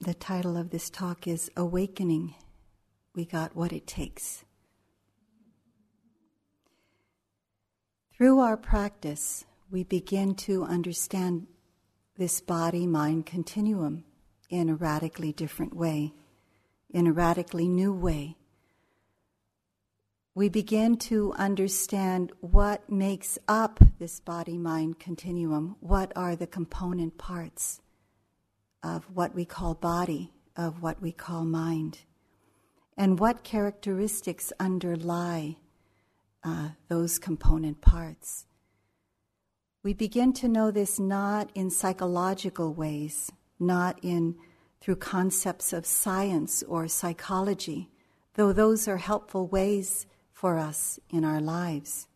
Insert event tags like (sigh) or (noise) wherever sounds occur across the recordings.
the title of this talk is Awakening. We got what it takes. Through our practice, we begin to understand this body mind continuum in a radically different way, in a radically new way. We begin to understand what makes up this body mind continuum, what are the component parts of what we call body, of what we call mind, and what characteristics underlie uh, those component parts. We begin to know this not in psychological ways, not in through concepts of science or psychology, though those are helpful ways for us in our lives.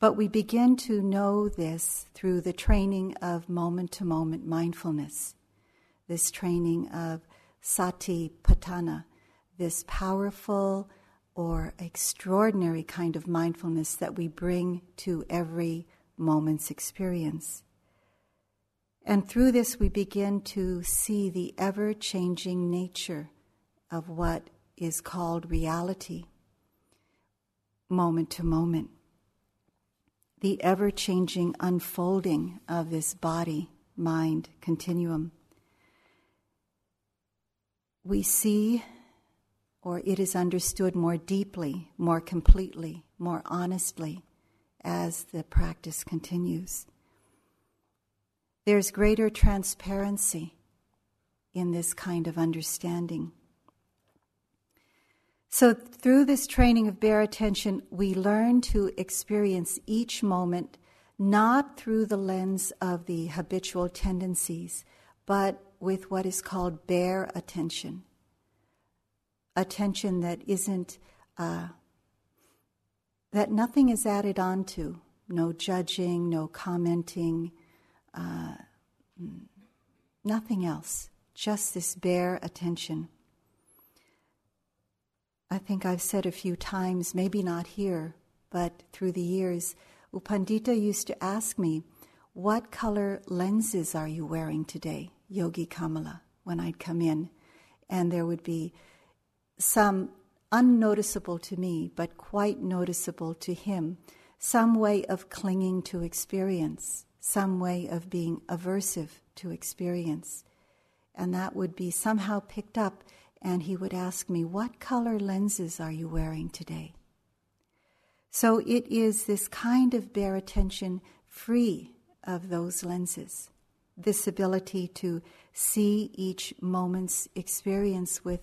But we begin to know this through the training of moment to moment mindfulness, this training of sati patthana, this powerful or extraordinary kind of mindfulness that we bring to every moment's experience. And through this, we begin to see the ever changing nature of what is called reality, moment to moment. The ever changing unfolding of this body mind continuum. We see, or it is understood more deeply, more completely, more honestly as the practice continues. There's greater transparency in this kind of understanding. So, through this training of bare attention, we learn to experience each moment not through the lens of the habitual tendencies, but with what is called bare attention. Attention that isn't, uh, that nothing is added onto, no judging, no commenting, uh, nothing else, just this bare attention. I think I've said a few times, maybe not here, but through the years, U Pandita used to ask me, What color lenses are you wearing today, Yogi Kamala, when I'd come in? And there would be some unnoticeable to me, but quite noticeable to him, some way of clinging to experience some way of being aversive to experience. And that would be somehow picked up, and he would ask me, What color lenses are you wearing today? So it is this kind of bare attention free of those lenses, this ability to see each moment's experience with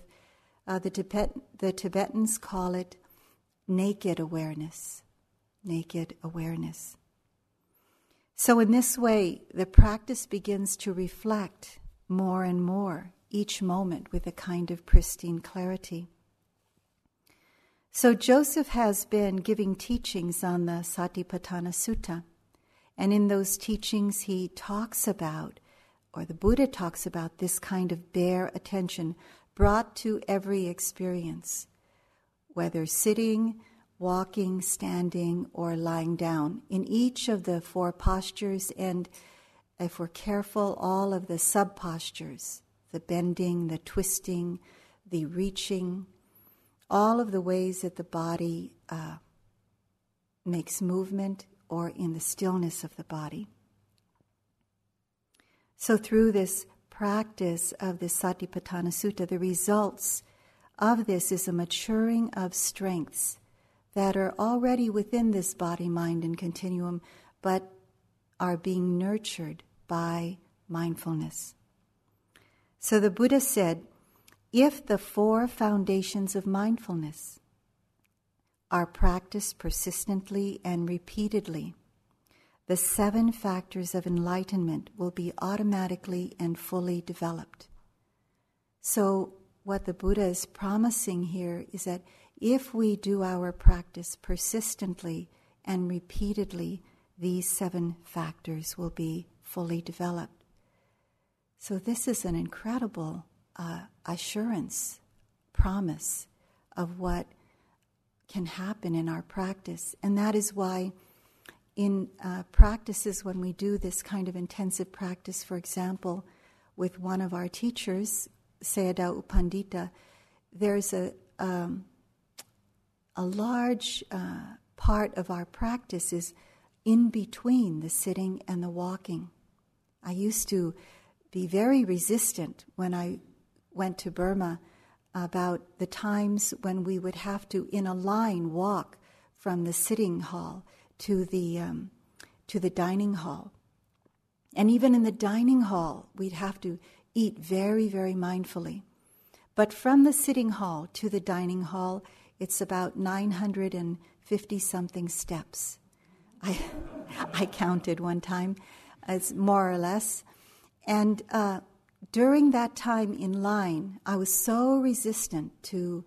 uh, the, Tibet, the Tibetans call it naked awareness. Naked awareness. So, in this way, the practice begins to reflect more and more each moment with a kind of pristine clarity. So, Joseph has been giving teachings on the Satipatthana Sutta. And in those teachings, he talks about, or the Buddha talks about, this kind of bare attention brought to every experience, whether sitting, walking, standing, or lying down. In each of the four postures, and if we're careful, all of the sub postures the bending, the twisting, the reaching, all of the ways that the body uh, makes movement or in the stillness of the body. So, through this practice of the Satipatthana Sutta, the results of this is a maturing of strengths that are already within this body, mind, and continuum, but are being nurtured by mindfulness. So the Buddha said if the four foundations of mindfulness are practiced persistently and repeatedly, the seven factors of enlightenment will be automatically and fully developed. So, what the Buddha is promising here is that if we do our practice persistently and repeatedly, these seven factors will be fully developed. So, this is an incredible uh, assurance, promise of what can happen in our practice. And that is why, in uh, practices, when we do this kind of intensive practice, for example, with one of our teachers, Sayadaw U Pandita, there's a, um, a large uh, part of our practice is in between the sitting and the walking. I used to be very resistant when I went to Burma about the times when we would have to, in a line, walk from the sitting hall to the um, to the dining hall. And even in the dining hall, we'd have to eat very, very mindfully. But from the sitting hall to the dining hall, it's about 950 something steps. I, (laughs) I counted one time, as more or less. And uh, during that time in line, I was so resistant to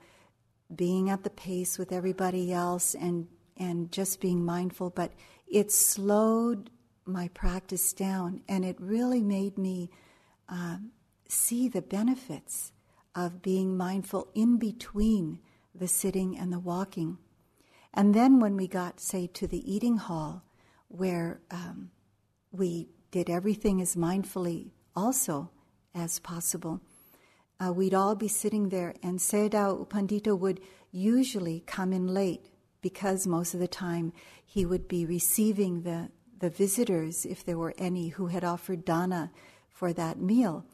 being at the pace with everybody else and, and just being mindful, but it slowed my practice down and it really made me uh, see the benefits of being mindful in between the sitting and the walking. And then when we got, say, to the eating hall, where um, we did everything as mindfully also as possible, uh, we'd all be sitting there, and Sayadaw U Pandita would usually come in late because most of the time he would be receiving the, the visitors, if there were any, who had offered dana for that meal.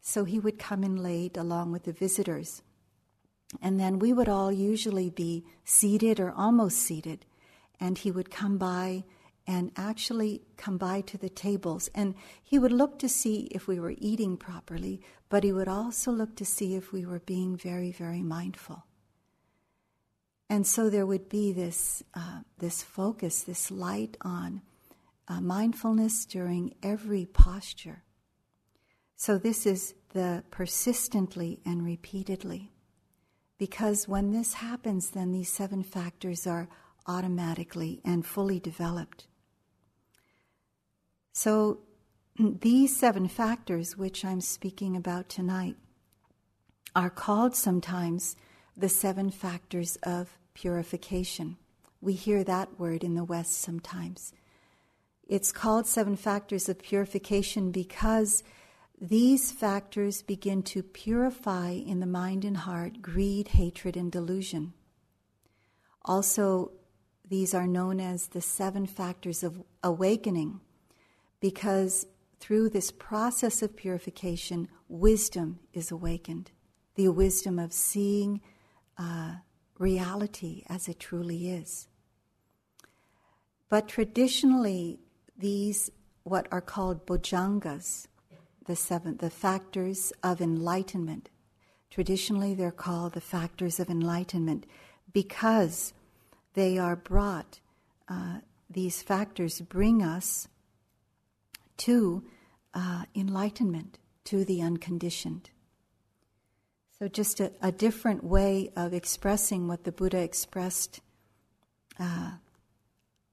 So he would come in late along with the visitors. And then we would all usually be seated or almost seated, and he would come by and actually come by to the tables. And he would look to see if we were eating properly, but he would also look to see if we were being very, very mindful. And so there would be this, uh, this focus, this light on uh, mindfulness during every posture. So this is the persistently and repeatedly. Because when this happens, then these seven factors are automatically and fully developed. So, these seven factors, which I'm speaking about tonight, are called sometimes the seven factors of purification. We hear that word in the West sometimes. It's called seven factors of purification because these factors begin to purify in the mind and heart greed, hatred, and delusion. Also, these are known as the seven factors of awakening because through this process of purification, wisdom is awakened. The wisdom of seeing uh, reality as it truly is. But traditionally, these, what are called bojjhangas, the seven, the factors of enlightenment. Traditionally, they're called the factors of enlightenment because they are brought, uh, these factors bring us to uh, enlightenment, to the unconditioned. So, just a, a, different way of expressing what the Buddha expressed uh,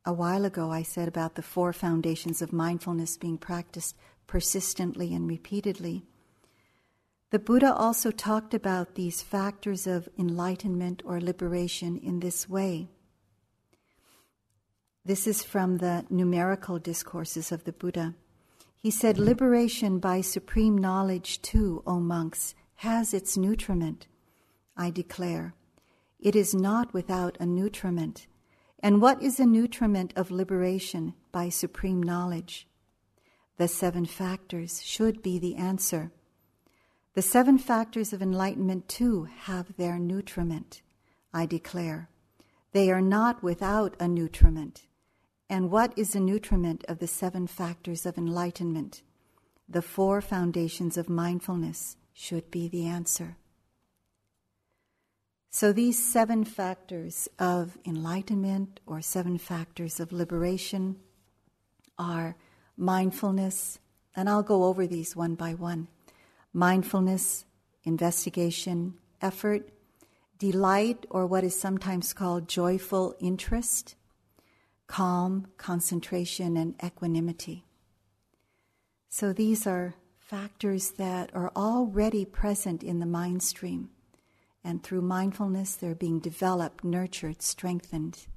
a while ago. I said about the four foundations of mindfulness being practiced persistently and repeatedly. The Buddha also talked about these factors of enlightenment or liberation in this way. This is from the numerical discourses of the Buddha. He said, Liberation by supreme knowledge, too, O monks, has its nutriment, I declare. It is not without a nutriment. And what is a nutriment of liberation by supreme knowledge? The seven factors should be the answer. The seven factors of enlightenment, too, have their nutriment, I declare. They are not without a nutriment. And what is the nutriment of the seven factors of enlightenment? The four foundations of mindfulness should be the answer. So, these seven factors of enlightenment or seven factors of liberation are mindfulness, and I'll go over these one by one mindfulness, investigation, effort, delight, or what is sometimes called joyful interest, calm, concentration, and equanimity. So these are factors that are already present in the mind stream. And through mindfulness, they're being developed, nurtured, strengthened.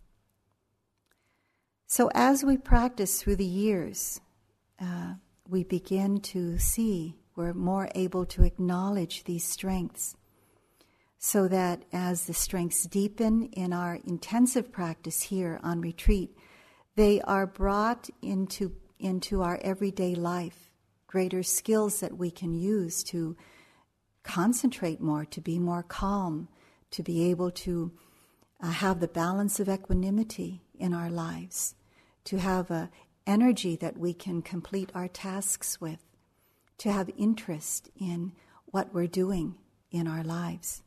So, as we practice through the years, uh, we begin to see We're more able to acknowledge these strengths so that as the strengths deepen in our intensive practice here on retreat, they are brought into, into our everyday life, greater skills that we can use to concentrate more, to be more calm, to be able to uh, have the balance of equanimity in our lives, to have a energy that we can complete our tasks with, to have interest in what we're doing in our lives.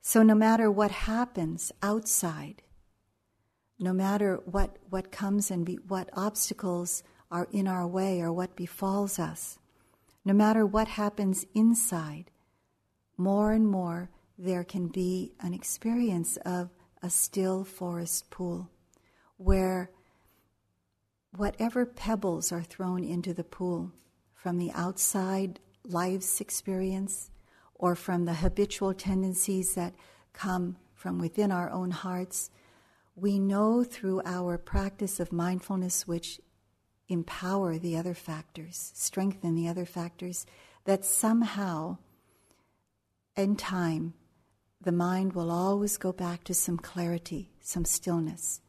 So, no matter what happens outside, no matter what, what comes and be, what obstacles are in our way or what befalls us, no matter what happens inside, more and more there can be an experience of a still forest pool where whatever pebbles are thrown into the pool from the outside life's experience or from the habitual tendencies that come from within our own hearts, we know through our practice of mindfulness, which empower the other factors, strengthen the other factors, that somehow in time the mind will always go back to some clarity, some stillness.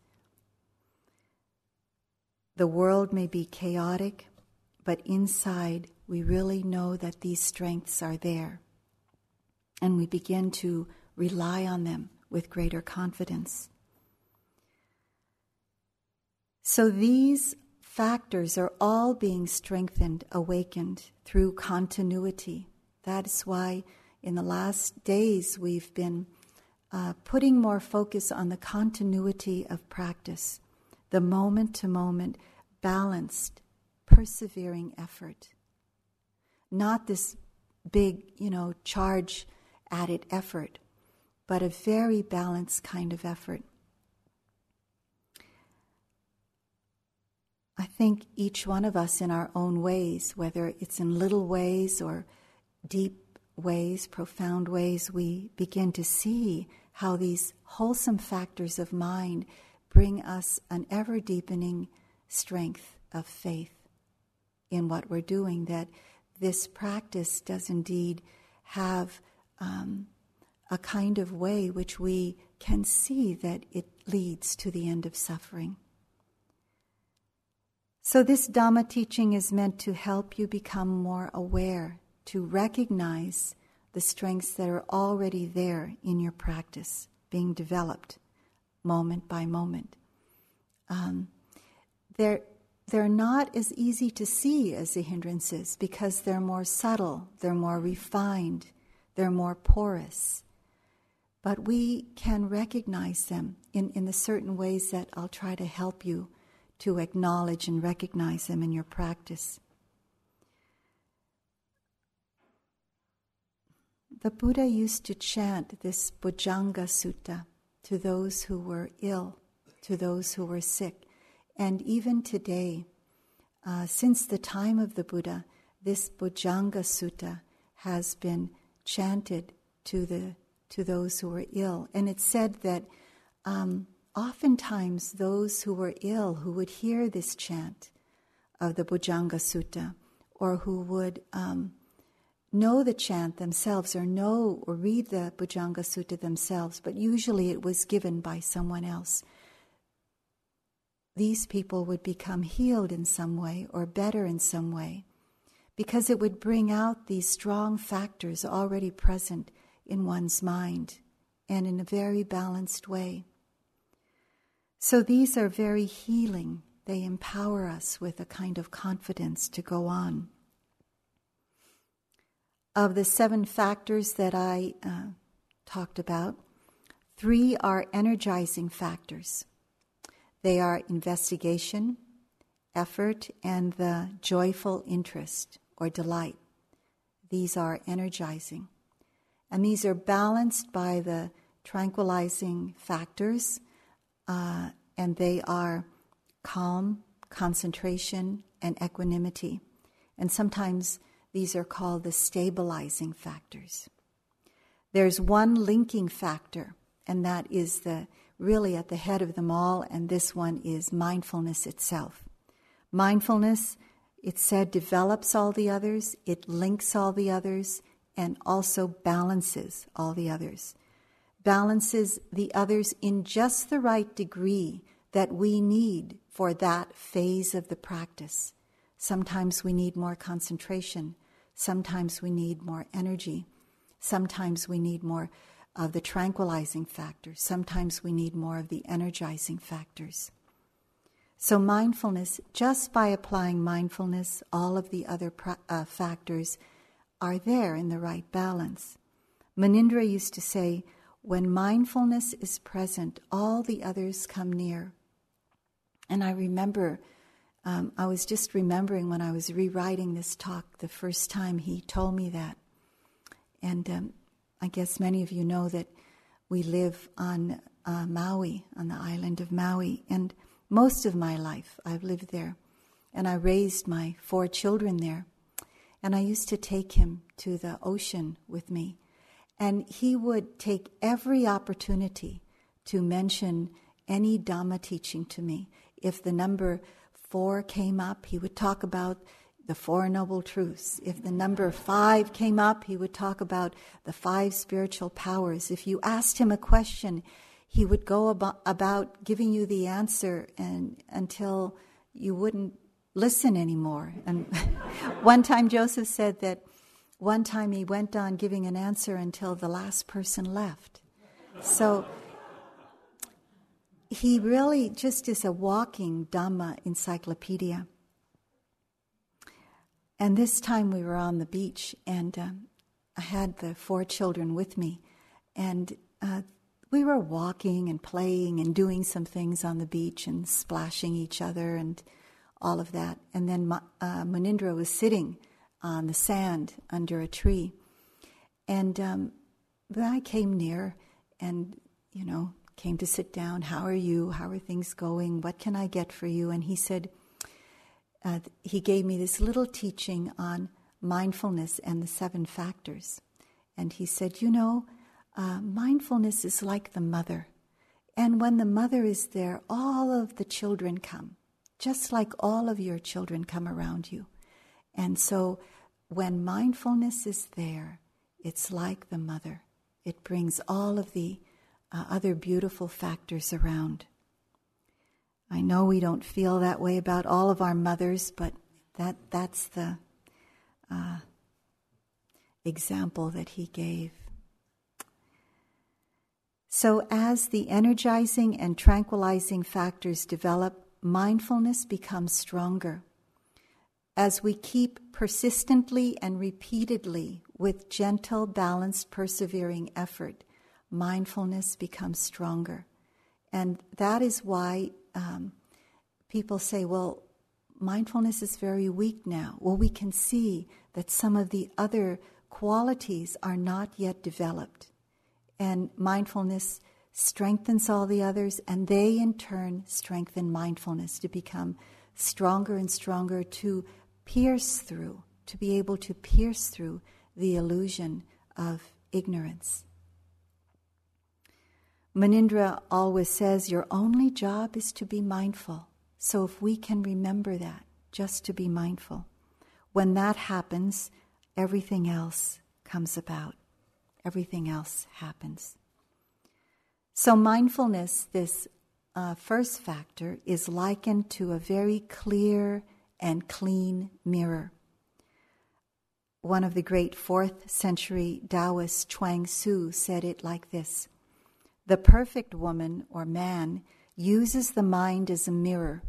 The world may be chaotic, but inside we really know that these strengths are there and we begin to rely on them with greater confidence. So these factors are all being strengthened, awakened through continuity. That is why in the last days we've been uh, putting more focus on the continuity of practice, the moment to moment, balanced, persevering effort. Not this big, you know, charge added effort, but a very balanced kind of effort. I think each one of us in our own ways, whether it's in little ways or deep ways, profound ways, we begin to see how these wholesome factors of mind bring us an ever deepening strength of faith in what we're doing, that this practice does indeed have um, a kind of way which we can see that it leads to the end of suffering. So, this Dhamma teaching is meant to help you become more aware, to recognize the strengths that are already there in your practice, being developed moment by moment. Um, they're, they're not as easy to see as the hindrances because they're more subtle, they're more refined, they're more porous. But we can recognize them in, in the certain ways that I'll try to help you to acknowledge and recognize them in your practice. The Buddha used to chant this Bojjhanga Sutta to those who were ill, to those who were sick. And even today, uh, since the time of the Buddha, this Bojjhanga Sutta has been chanted to the to those who were ill, and it's said that um, oftentimes those who were ill who would hear this chant of the Bojjhanga Sutta, or who would um, know the chant themselves, or know or read the Bojjhanga Sutta themselves, but usually it was given by someone else. These people would become healed in some way or better in some way because it would bring out these strong factors already present in one's mind and in a very balanced way. So these are very healing. They empower us with a kind of confidence to go on. Of the seven factors that I uh, talked about, three are energizing factors. They are investigation, effort, and the joyful interest or delight. These are energizing. And these are balanced by the tranquilizing factors, uh, and they are calm, concentration, and equanimity. And sometimes these are called the stabilizing factors. There's one linking factor, and that is the really at the head of them all, and this one is mindfulness itself. Mindfulness it said develops all the others, it links all the others, and also balances all the others. Balances the others in just the right degree that we need for that phase of the practice. Sometimes we need more concentration. Sometimes we need more energy. Sometimes we need more of the tranquilizing factors. Sometimes we need more of the energizing factors. So, mindfulness, just by applying mindfulness, all of the other uh, factors are there in the right balance. Munindra used to say, when mindfulness is present, all the others come near. And I remember, um, I was just remembering when I was rewriting this talk the first time he told me that. And um, I guess many of you know that we live on uh, Maui, on the island of Maui. And most of my life I've lived there. And I raised my four children there. And I used to take him to the ocean with me. And he would take every opportunity to mention any Dhamma teaching to me. If the number four came up, he would talk about the Four Noble Truths. If the number five came up, he would talk about the five spiritual powers. If you asked him a question, he would go about, about giving you the answer and until you wouldn't listen anymore. And (laughs) one time Joseph said that one time he went on giving an answer until the last person left. So he really just is a walking Dhamma encyclopedia. And this time we were on the beach, and um, I had the four children with me, and uh, we were walking and playing and doing some things on the beach and splashing each other and all of that. And then uh, Munindra was sitting on the sand under a tree. And um, I came near and, you know, came to sit down. How are you? How are things going? What can I get for you? And he said, uh, he gave me this little teaching on mindfulness and the seven factors. And he said, You know, uh, mindfulness is like the mother. And when the mother is there, all of the children come just like all of your children come around you. And so when mindfulness is there, it's like the mother. It brings all of the uh, other beautiful factors around. I know we don't feel that way about all of our mothers, but that, that's the uh, example that he gave. So, as the energizing and tranquilizing factors develop, mindfulness becomes stronger. As we keep persistently and repeatedly with gentle, balanced, persevering effort, mindfulness becomes stronger. And that is why um, people say, well, mindfulness is very weak now. Well, we can see that some of the other qualities are not yet developed. And mindfulness strengthens all the others, and they in turn strengthen mindfulness to become stronger and stronger to pierce through, to be able to pierce through the illusion of ignorance. Munindra always says, Your only job is to be mindful. So if we can remember that, just to be mindful, when that happens, everything else comes about. Everything else happens. So, mindfulness, this uh, first factor, is likened to a very clear and clean mirror. One of the great fourth century Taoists, Chuang Tzu, said it like this The perfect woman or man uses the mind as a mirror.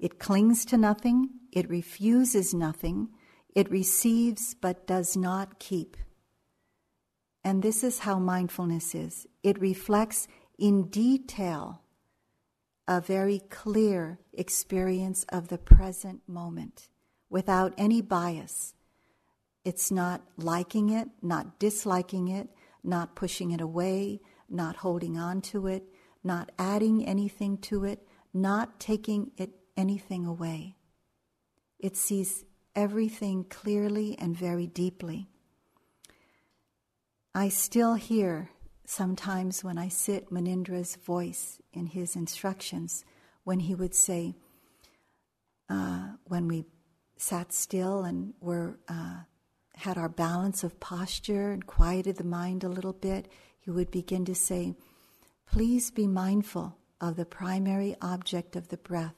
It clings to nothing, it refuses nothing, it receives but does not keep. And this is how mindfulness is it reflects in detail a very clear experience of the present moment without any bias. It's not liking it, not disliking it, not pushing it away, not holding on to it, not adding anything to it, not taking it anything away. It sees everything clearly and very deeply. I still hear sometimes when I sit Munindra's voice in his instructions, when he would say, uh, when we sat still and were uh, had our balance of posture and quieted the mind a little bit, he would begin to say, Please be mindful of the primary object of the breath,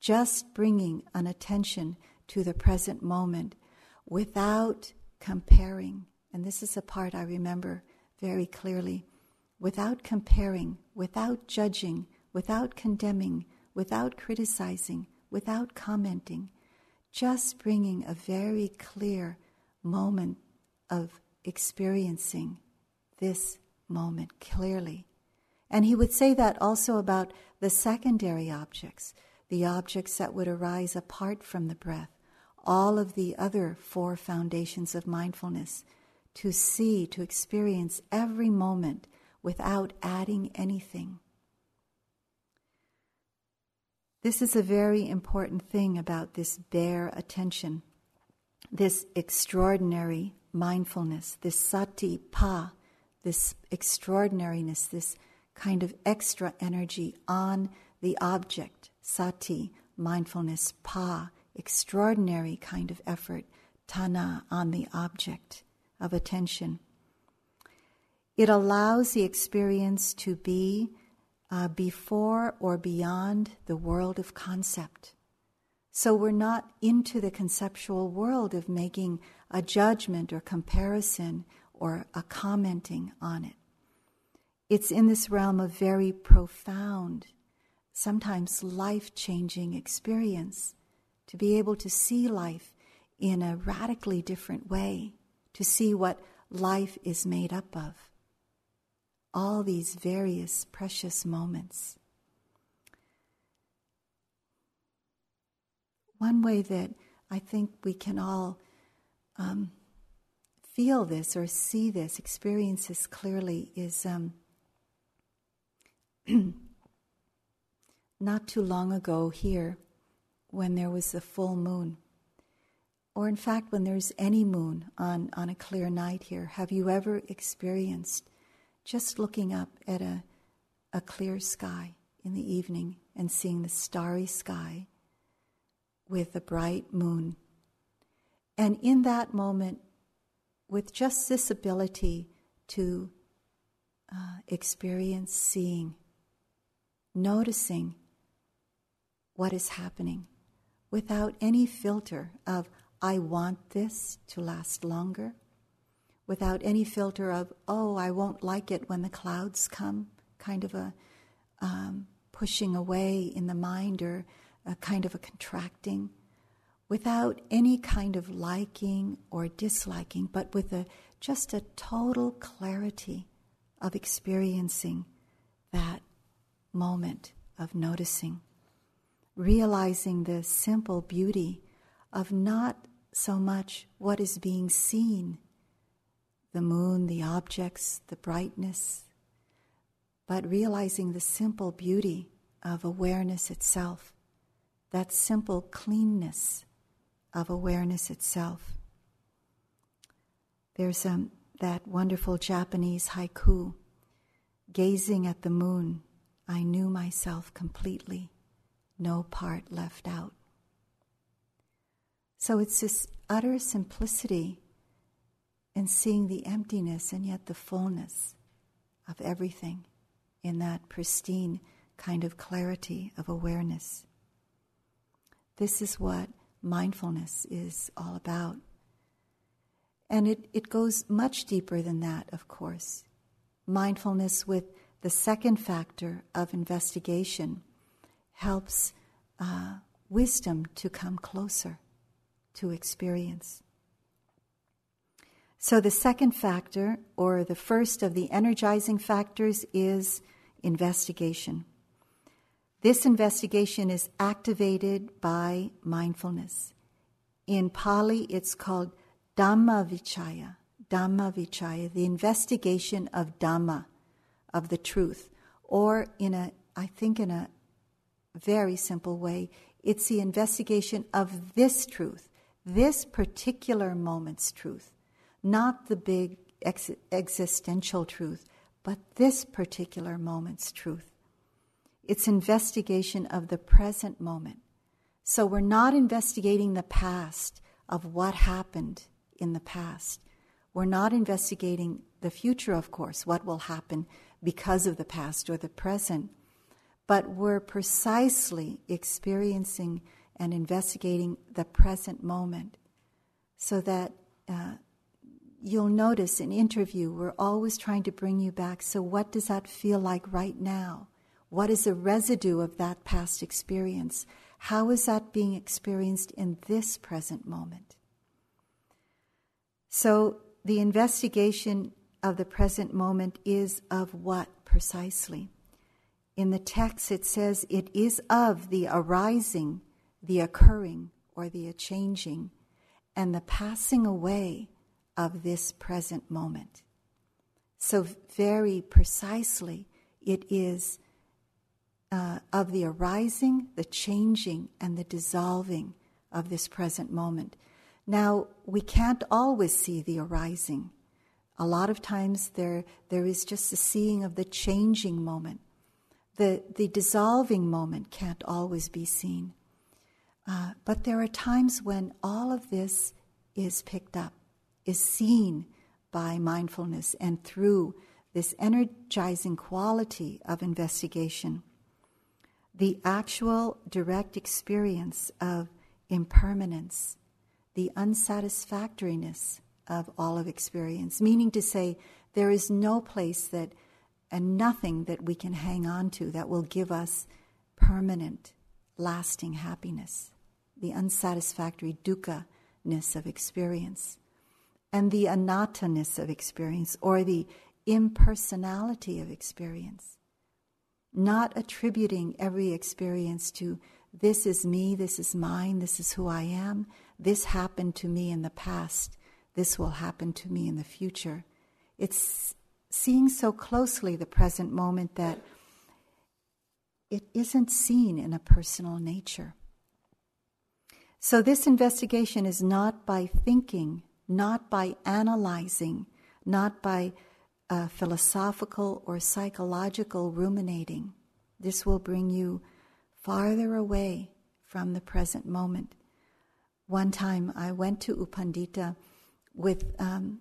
just bringing an attention to the present moment without comparing. And this is a part I remember very clearly without comparing, without judging, without condemning, without criticizing, without commenting, just bringing a very clear moment of experiencing this moment clearly. And he would say that also about the secondary objects, the objects that would arise apart from the breath, all of the other four foundations of mindfulness, to see, to experience every moment without adding anything. This is a very important thing about this bare attention, this extraordinary mindfulness, this sati pa, this extraordinariness, this kind of extra energy on the object, sati, mindfulness, pa, extraordinary kind of effort, tana, on the object of attention. It allows the experience to be uh, before or beyond the world of concept. So we're not into the conceptual world of making a judgment or comparison or a commenting on it. It's in this realm of very profound, sometimes life changing experience to be able to see life in a radically different way, to see what life is made up of all these various precious moments. One way that I think we can all um, feel this or see this, experience this clearly, is um, (clears throat) not too long ago here when there was the full moon. Or, in fact, when there's any moon on, on a clear night here, have you ever experienced just looking up at a, a clear sky in the evening and seeing the starry sky with a bright moon. And in that moment, with just this ability to uh, experience seeing, noticing what is happening without any filter of, I want this to last longer without any filter of, oh, I won't like it when the clouds come, kind of a um, pushing away in the mind or a kind of a contracting, without any kind of liking or disliking, but with a, just a total clarity of experiencing that moment of noticing, realizing the simple beauty of not so much what is being seen the moon, the objects, the brightness, but realizing the simple beauty of awareness itself, that simple cleanness of awareness itself. There's um, that wonderful Japanese haiku gazing at the moon, I knew myself completely, no part left out. So it's this utter simplicity in seeing the emptiness and yet the fullness of everything in that pristine kind of clarity of awareness. This is what mindfulness is all about. And it, it goes much deeper than that, of course. Mindfulness, with the second factor of investigation, helps uh, wisdom to come closer to experience. So, the second factor, or the first of the energizing factors, is investigation. This investigation is activated by mindfulness. In Pali, it's called Dhamma Vichaya. Dhamma Vichaya, the investigation of Dhamma, of the truth. Or, in a, I think, in a very simple way, it's the investigation of this truth, this particular moment's truth not the big ex- existential truth, but this particular moment's truth. It's investigation of the present moment, So we're not investigating the past of what happened in the past. We're not investigating the future, of course, what will happen because of the past or the present, but we're precisely experiencing and investigating the present moment so that uh, you'll notice in interview we're always trying to bring you back. So what does that feel like right now? What is the residue of that past experience? How is that being experienced in this present moment? So the investigation of the present moment is of what precisely? In the text it says it is of the arising the occurring or the changing and the passing away of this present moment. So, very precisely, it is uh, of the arising, the changing, and the dissolving of this present moment. Now, we can't always see the arising. A lot of times there, there is just the seeing of the changing moment. The, the dissolving moment can't always be seen. Uh, but there are times when all of this is picked up, is seen by mindfulness and through this energizing quality of investigation. The actual direct experience of impermanence, the unsatisfactoriness of all of experience, meaning to say, there is no place that and nothing that we can hang on to that will give us permanent, lasting happiness the unsatisfactory dukkha ness of experience, and the anatta-ness of experience, or the impersonality of experience. Not attributing every experience to this is me, this is mine, this is who I am, this happened to me in the past, this will happen to me in the future. It's seeing so closely the present moment that it isn't seen in a personal nature. So, this investigation is not by thinking, not by analyzing, not by uh, philosophical or psychological ruminating. This will bring you farther away from the present moment. One time I went to U Pandita with um,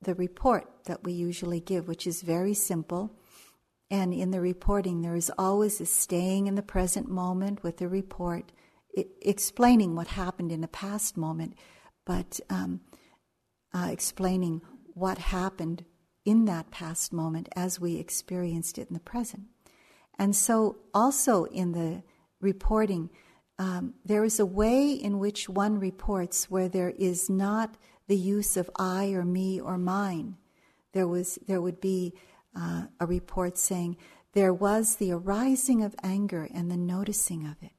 the report that we usually give, which is very simple. And in the reporting, there is always a staying in the present moment with the report explaining what happened in a past moment, but um, uh, explaining what happened in that past moment as we experienced it in the present. And so, also in the reporting, um, there is a way in which one reports where there is not the use of I or me or mine. There was there would be uh, a report saying there was the arising of anger and the noticing of it.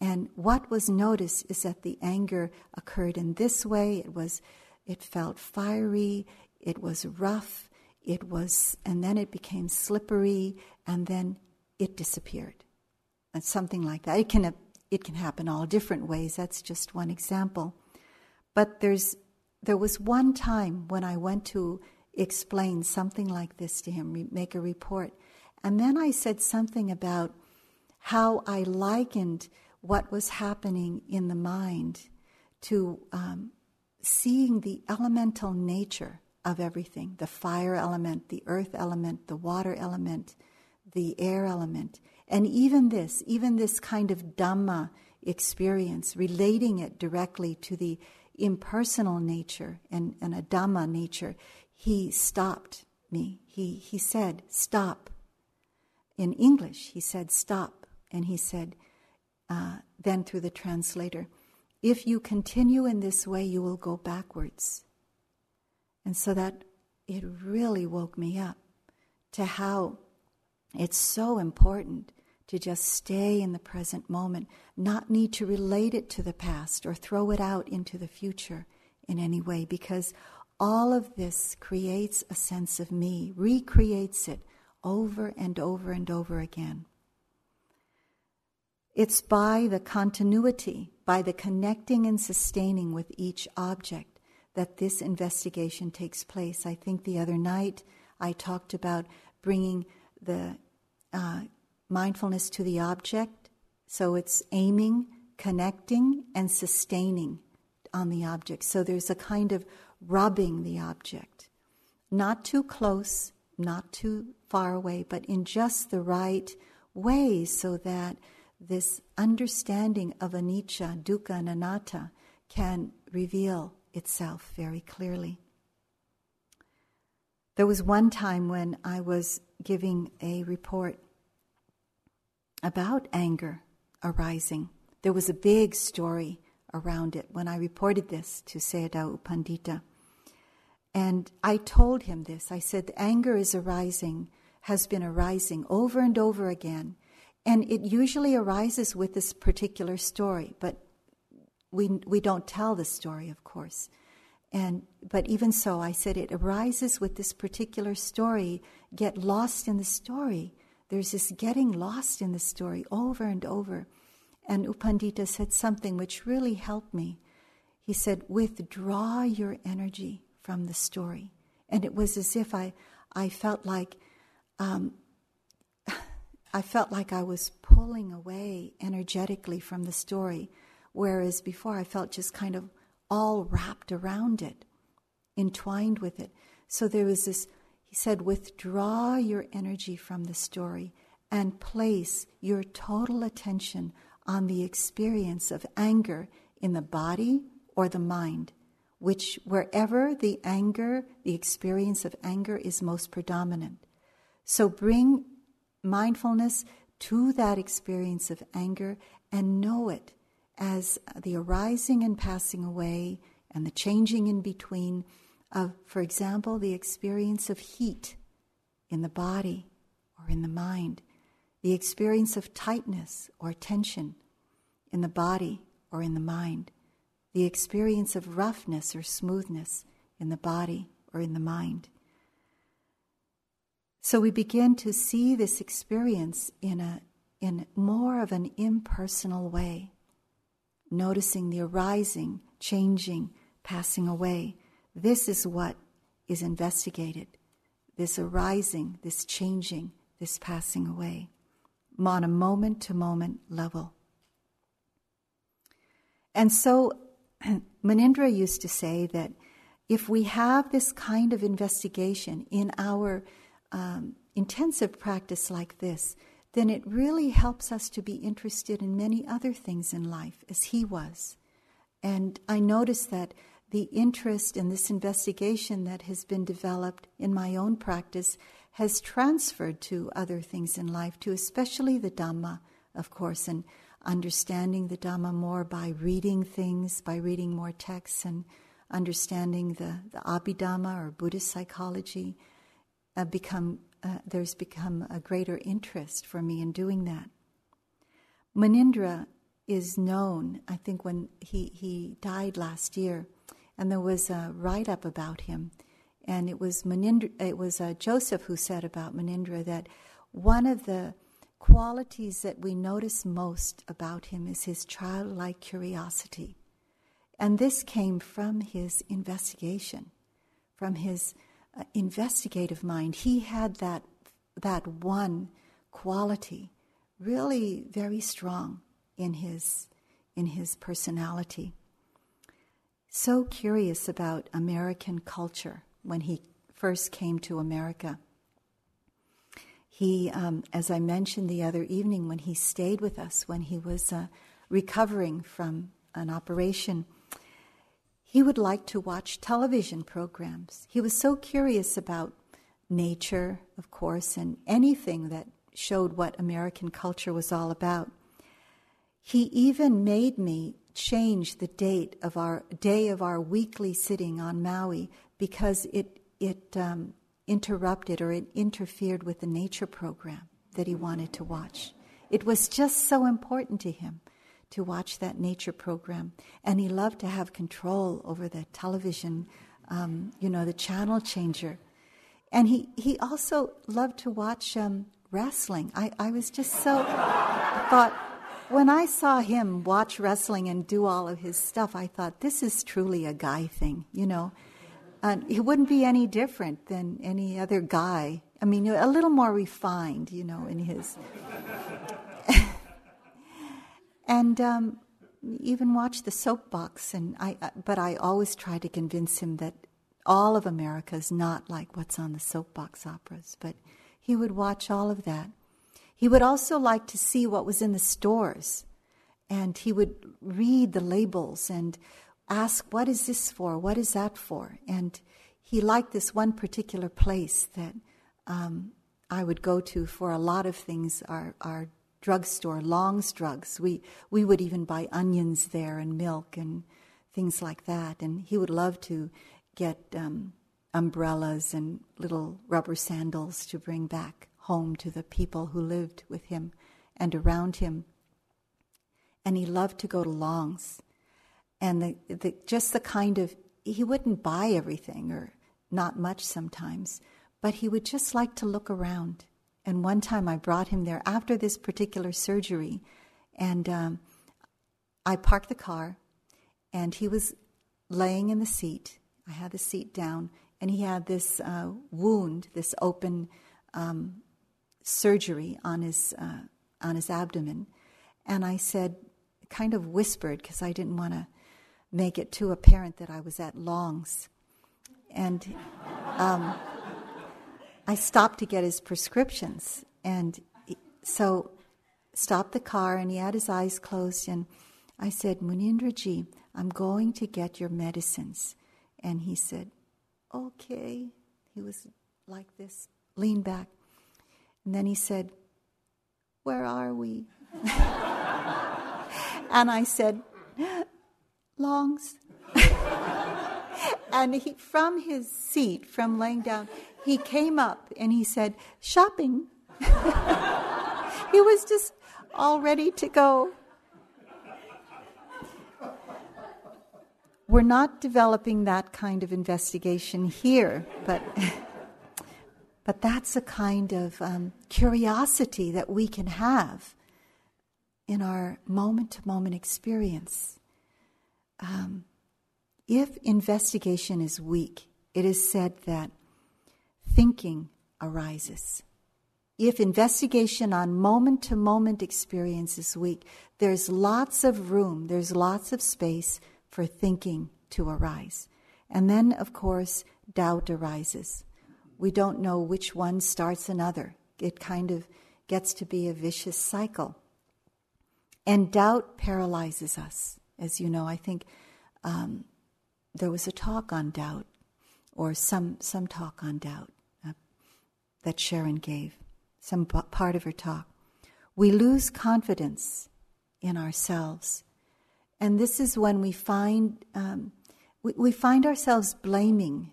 And what was noticed is that the anger occurred in this way. It was, it felt fiery, it was rough, it was, and then it became slippery, and then it disappeared. And something like that. It can, it can happen all different ways. That's just one example. But there's, there was one time when I went to explain something like this to him, make a report. And then I said something about how I likened what was happening in the mind to um, seeing the elemental nature of everything the fire element, the earth element, the water element, the air element, and even this, even this kind of Dhamma experience, relating it directly to the impersonal nature and, and a Dhamma nature, he stopped me. He, he said, Stop. In English, he said, Stop. And he said, uh, then through the translator, if you continue in this way, you will go backwards. And so that it really woke me up to how it's so important to just stay in the present moment, not need to relate it to the past or throw it out into the future in any way, because all of this creates a sense of me, recreates it over and over and over again. It's by the continuity, by the connecting and sustaining with each object that this investigation takes place. I think the other night I talked about bringing the uh, mindfulness to the object. So it's aiming connecting and sustaining on the object. So there's a kind of rubbing the object. Not too close, not too far away, but in just the right way so that this understanding of anicca, dukkha, and anatta can reveal itself very clearly. There was one time when I was giving a report about anger arising. There was a big story around it when I reported this to Sayadaw U Pandita. And I told him this. I said, anger is arising, has been arising over and over again. And it usually arises with this particular story, but we, we don't tell the story, of course. And, but even so, I said it arises with this particular story. Get lost in the story. There's this getting lost in the story over and over. And U Pandita said something which really helped me. He said, withdraw your energy from the story. And it was as if I, I felt like, um, I felt like I was pulling away energetically from the story, whereas before I felt just kind of all wrapped around it, entwined with it. So there was this, he said, withdraw your energy from the story and place your total attention on the experience of anger in the body or the mind, which wherever the anger, the experience of anger is most predominant. So bring mindfulness to that experience of anger and know it as the arising and passing away and the changing in between of, for example, the experience of heat in the body or in the mind, the experience of tightness or tension in the body or in the mind, the experience of roughness or smoothness in the body or in the mind. So we begin to see this experience in a in more of an impersonal way noticing the arising, changing, passing away. This is what is investigated this arising, this changing, this passing away on a moment to moment level. And so (clears throat) Munindra used to say that if we have this kind of investigation in our um, intensive practice like this, then it really helps us to be interested in many other things in life, as he was. And I notice that the interest in this investigation that has been developed in my own practice has transferred to other things in life, to especially the Dhamma, of course, and understanding the Dhamma more by reading things, by reading more texts, and understanding the, the Abhidhamma or Buddhist psychology, uh, become uh, there's become a greater interest for me in doing that. Munindra is known, I think, when he, he died last year, and there was a write up about him. And it was Munindra, it was uh, Joseph who said about Munindra that one of the qualities that we notice most about him is his childlike curiosity. And this came from his investigation, from his investigative mind. He had that that one quality really very strong in his in his personality. So curious about American culture when he first came to America. He, um, as I mentioned the other evening, when he stayed with us, when he was uh, recovering from an operation, he would like to watch television programs. He was so curious about nature, of course, and anything that showed what American culture was all about. He even made me change the date of our day of our weekly sitting on Maui because it it um, interrupted or it interfered with the nature program that he wanted to watch. It was just so important to him to watch that nature program. And he loved to have control over the television, um, you know, the channel changer. And he, he also loved to watch um, wrestling. I, I was just so, thought, when I saw him watch wrestling and do all of his stuff, I thought, this is truly a guy thing, you know. And he wouldn't be any different than any other guy. I mean, a little more refined, you know, in his and um, even watch the soapbox, and I, but I always try to convince him that all of America is not like what's on the soapbox operas, but he would watch all of that. He would also like to see what was in the stores, and he would read the labels and ask, What is this for? What is that for? And he liked this one particular place that um, I would go to for a lot of things, our, our drugstore, Long's Drugs. We, we would even buy onions there and milk and things like that. And he would love to get um, umbrellas and little rubber sandals to bring back home to the people who lived with him and around him. And he loved to go to Long's. And the, the, just the kind of, he wouldn't buy everything or not much sometimes, but he would just like to look around. And one time I brought him there after this particular surgery, and um, I parked the car, and he was laying in the seat. I had the seat down, and he had this uh, wound, this open um, surgery on his uh, on his abdomen, and I said, kind of whispered because I didn't want to make it too apparent that I was at Long's, and um, I stopped to get his prescriptions, and so stopped the car, and he had his eyes closed, and I said, Munindraji, I'm going to get your medicines, and he said, okay. He was like this, leaned back. And then he said, Where are we? (laughs) and I said, Longs. And he, from his seat, from laying down, he came up and he said, Shopping. (laughs) he was just all ready to go. We're not developing that kind of investigation here, but, (laughs) but that's a kind of um, curiosity that we can have in our moment to moment experience. Um, if investigation is weak, it is said that thinking arises. If investigation on moment to moment experience is weak, there's lots of room, there's lots of space for thinking to arise. And then, of course, doubt arises. We don't know which one starts another. It kind of gets to be a vicious cycle. And doubt paralyzes us. As you know, I think um, there was a talk on doubt, or some, some talk on doubt uh, that Sharon gave, some part of her talk. We lose confidence in ourselves and this is when we find um, we, we find ourselves blaming,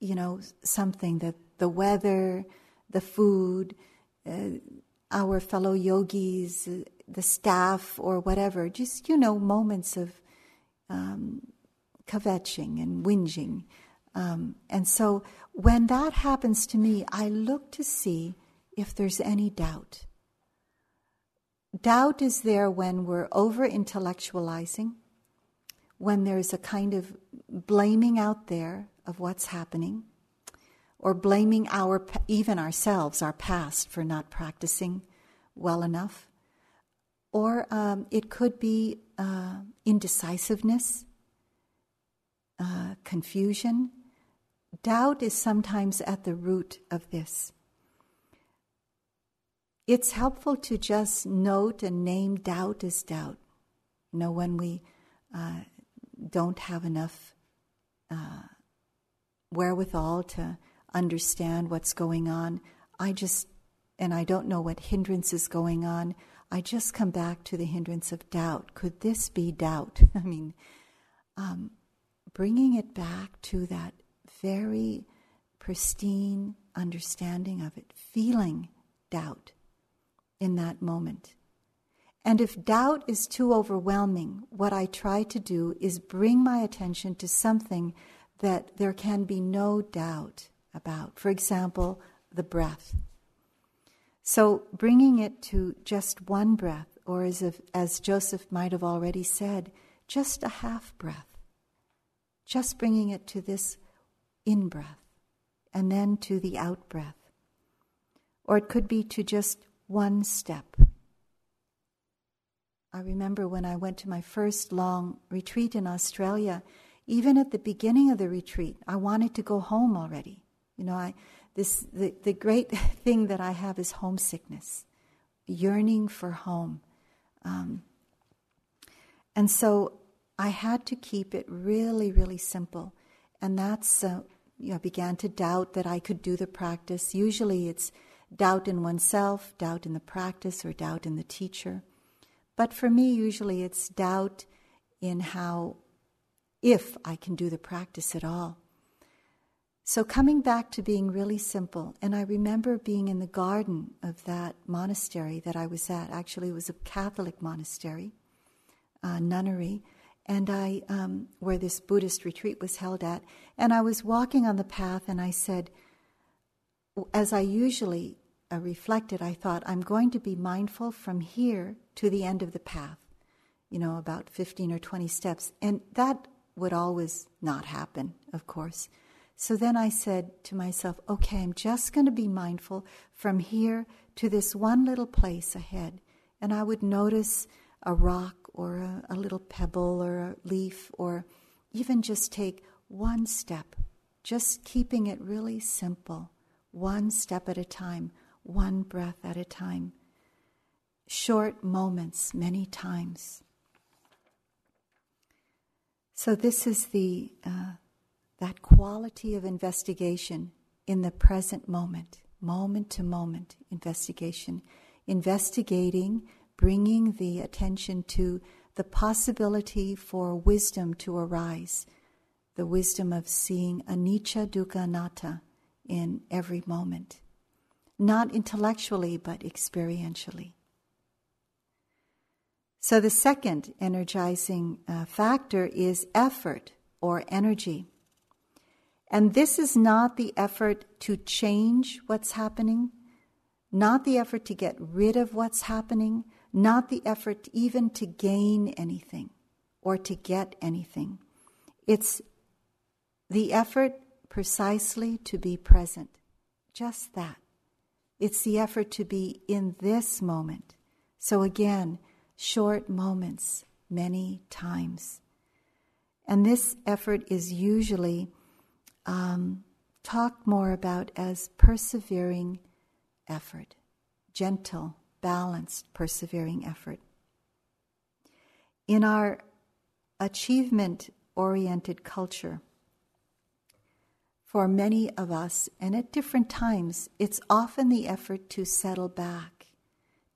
you know, something that the weather, the food, uh, our fellow yogis, uh, the staff, or whatever. Just you know, moments of um, kvetching and whinging. Um, and so when that happens to me, I look to see if there's any doubt. Doubt is there when we're over intellectualizing, when there's a kind of blaming out there of what's happening, or blaming our even ourselves, our past, for not practicing well enough, or um, it could be uh, indecisiveness, uh, confusion. Doubt is sometimes at the root of this it's helpful to just note and name doubt as doubt. You know, when we uh, don't have enough uh, wherewithal to understand what's going on, I just, and I don't know what hindrance is going on, I just come back to the hindrance of doubt. Could this be doubt? (laughs) I mean, um, bringing it back to that very pristine understanding of it, feeling doubt in that moment. And if doubt is too overwhelming, what I try to do is bring my attention to something that there can be no doubt about. For example, the breath. So bringing it to just one breath, or as, if, as Joseph might have already said, just a half breath. Just bringing it to this in breath and then to the out breath. Or it could be to just one step. I remember when I went to my first long retreat in Australia, even at the beginning of the retreat, I wanted to go home already. You know, I, this, the, the great (laughs) thing that I have is homesickness, yearning for home. Um, and so I had to keep it really, really simple. And that's, uh, you know, I began to doubt that I could do the practice. Usually it's doubt in oneself, doubt in the practice, or doubt in the teacher. But for me, usually it's doubt in how, if I can do the practice at all. So, coming back to being really simple, and I remember being in the garden of that monastery that I was at. Actually, it was a Catholic monastery, uh, nunnery, and I, um, where this Buddhist retreat was held at. And I was walking on the path, and I said, as I usually uh, reflected, I thought, I'm going to be mindful from here to the end of the path, you know, about 15 or 20 steps. And that would always not happen, of course. So then I said to myself, okay, I'm just going to be mindful from here to this one little place ahead. And I would notice a rock or a, a little pebble or a leaf or even just take one step, just keeping it really simple, one step at a time, one breath at a time. Short moments, many times. So, this is the uh, that quality of investigation in the present moment, moment to moment investigation, investigating, bringing the attention to the possibility for wisdom to arise, the wisdom of seeing anicca dukkha anatta in every moment, not intellectually but experientially. So, the second energizing uh, factor is effort or energy. And this is not the effort to change what's happening, not the effort to get rid of what's happening, not the effort even to gain anything or to get anything. It's the effort precisely to be present. Just that. It's the effort to be in this moment. So again, short moments, many times. And this effort is usually um, talked more about as persevering effort, gentle, balanced, persevering effort. In our achievement oriented culture, for many of us, and at different times, it's often the effort to settle back,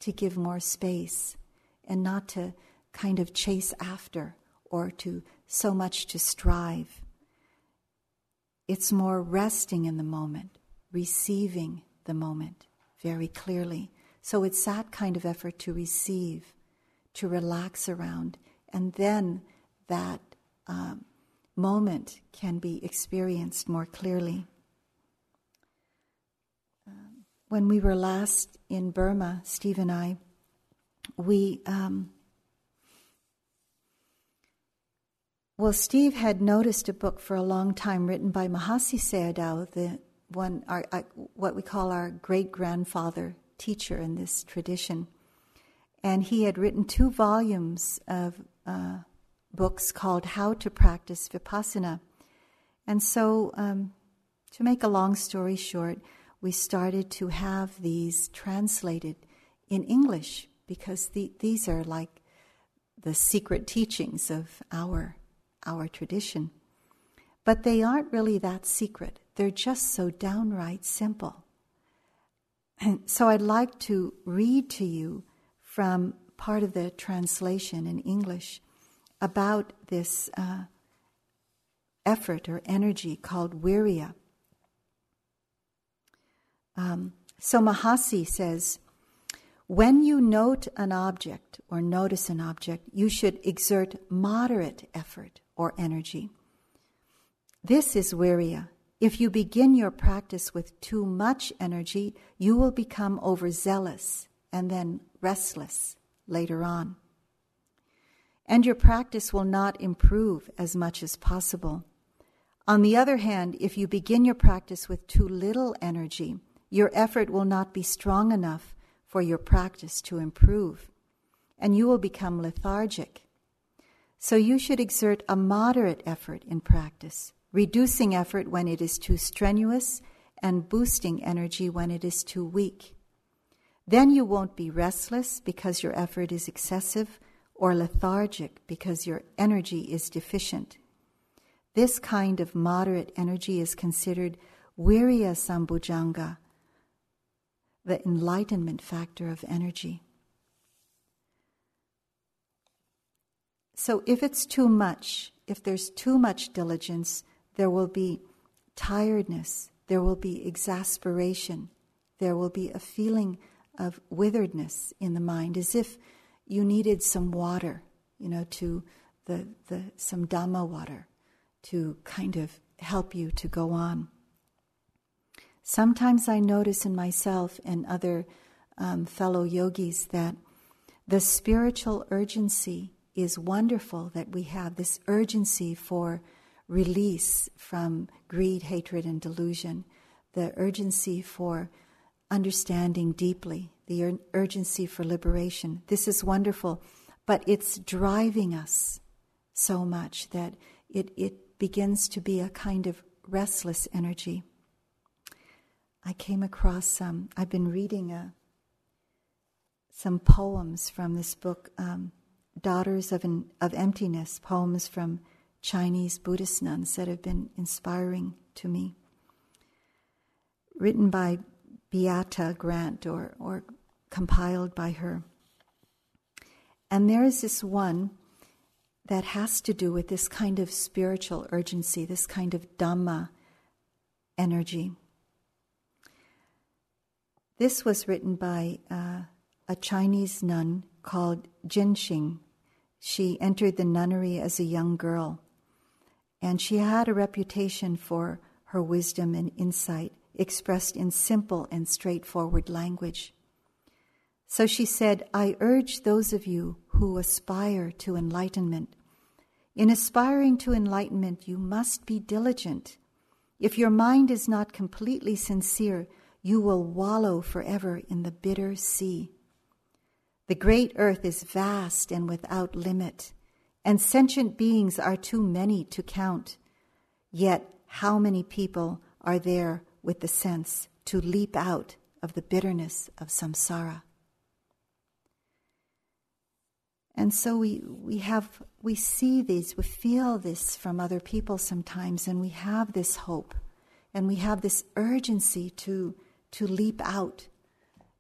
to give more space, and not to kind of chase after or to so much to strive. It's more resting in the moment, receiving the moment very clearly. So it's that kind of effort to receive, to relax around, and then that um, moment can be experienced more clearly. Um, when we were last in Burma, Steve and I, we um, Well, Steve had noticed a book for a long time written by Mahasi Sayadaw, the one, our, uh, what we call our great grandfather teacher in this tradition. And he had written two volumes of uh, books called How to Practice Vipassana. And so, um, to make a long story short, we started to have these translated in English because the, these are like the secret teachings of our our tradition. But they aren't really that secret, they're just so downright simple. And so I'd like to read to you from part of the translation in English about this uh, effort or energy called virya. Um, so Mahasi says, when you note an object or notice an object, you should exert moderate effort or energy. This is virya. If you begin your practice with too much energy, you will become overzealous and then restless later on. And your practice will not improve as much as possible. On the other hand, if you begin your practice with too little energy, your effort will not be strong enough for your practice to improve. and you will become lethargic. So you should exert a moderate effort in practice, reducing effort when it is too strenuous and boosting energy when it is too weak. Then you won't be restless because your effort is excessive or lethargic because your energy is deficient. This kind of moderate energy is considered Virya Sambojjhanga, the enlightenment factor of energy. So, if it's too much, if there's too much diligence, there will be tiredness, there will be exasperation, there will be a feeling of witheredness in the mind, as if you needed some water, you know, to the, the some Dhamma water to kind of help you to go on. Sometimes I notice in myself and other um, fellow yogis that the spiritual urgency is wonderful that we have this urgency for release from greed, hatred, and delusion, the urgency for understanding deeply, the ur- urgency for liberation. This is wonderful, but it's driving us so much that it, it begins to be a kind of restless energy. I came across some, I've been reading a, uh, some poems from this book, um, Daughters of, an, of Emptiness, poems from Chinese Buddhist nuns that have been inspiring to me. Written by Beata Grant or, or compiled by her. And there is this one that has to do with this kind of spiritual urgency, this kind of Dhamma energy. This was written by uh, a Chinese nun called Jinxing. She entered the nunnery as a young girl, and she had a reputation for her wisdom and insight expressed in simple and straightforward language. So she said, I urge those of you who aspire to enlightenment. In aspiring to enlightenment, you must be diligent. If your mind is not completely sincere, you will wallow forever in the bitter sea. The great earth is vast and without limit, and sentient beings are too many to count. Yet, how many people are there with the sense to leap out of the bitterness of samsara? And so we, we have we see these, we feel this from other people sometimes, and we have this hope and we have this urgency to to leap out,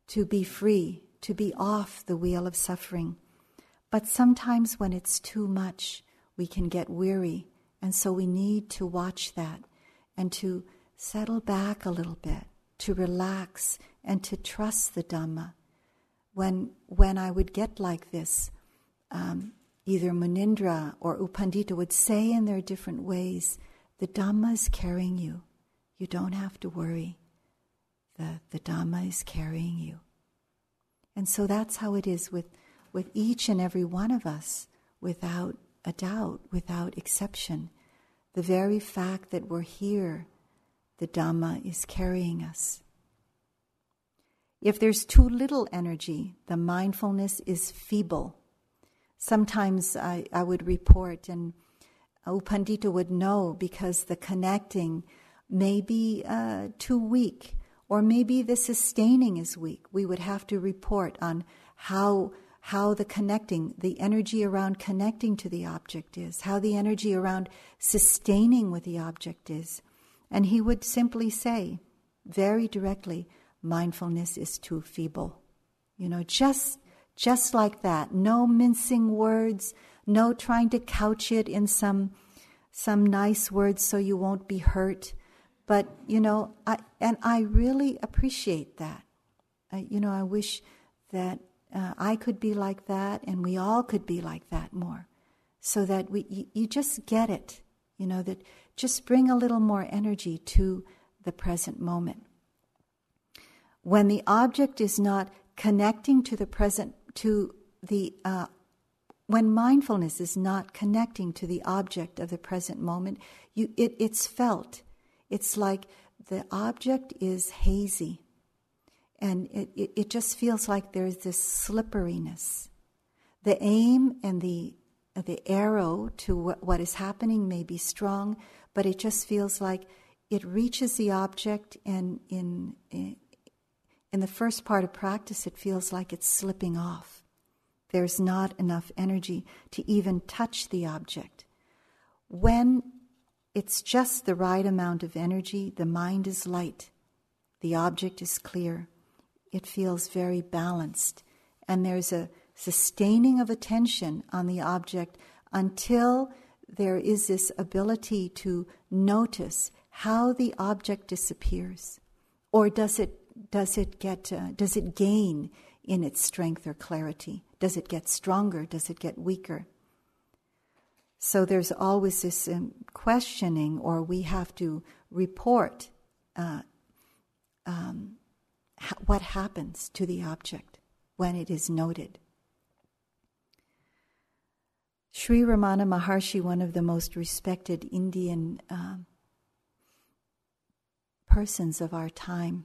to be free, to be off the wheel of suffering. But sometimes when it's too much, we can get weary, and so we need to watch that and to settle back a little bit, to relax and to trust the Dhamma. When, when I would get like this, um, either Munindra or U Pandita would say in their different ways, the Dhamma is carrying you. You don't have to worry the, the Dhamma is carrying you. And so that's how it is with, with each and every one of us, without a doubt, without exception. The very fact that we're here, the Dhamma is carrying us. If there's too little energy, the mindfulness is feeble. Sometimes I, I would report, and U Pandita would know because the connecting may be uh, too weak or maybe the sustaining is weak. We would have to report on how how the connecting, the energy around connecting to the object is, how the energy around sustaining with the object is. And he would simply say, very directly, mindfulness is too feeble. You know, just just like that. No mincing words, no trying to couch it in some some nice words so you won't be hurt. But, you know, I, and I really appreciate that. You know, I wish that uh, I could be like that and we all could be like that more. So that we, you, you just get it, you know, that just bring a little more energy to the present moment. When the object is not connecting to the present, to the, uh, when mindfulness is not connecting to the object of the present moment, you, it, it's felt it's like the object is hazy and it, it, it just feels like there's this slipperiness. The aim and the the arrow to what, what is happening may be strong, but it just feels like it reaches the object, and in, in in the first part of practice, it feels like it's slipping off. There's not enough energy to even touch the object. When it's just the right amount of energy, the mind is light, the object is clear, it feels very balanced, and there's a sustaining of attention on the object until there is this ability to notice how the object disappears. Or does it does it get uh, does it gain in its strength or clarity? Does it get stronger? Does it get weaker? So there's always this um, questioning or we have to report uh, um, what happens to the object when it is noted Sri Ramana Maharshi, one of the most respected Indian uh, persons of our time,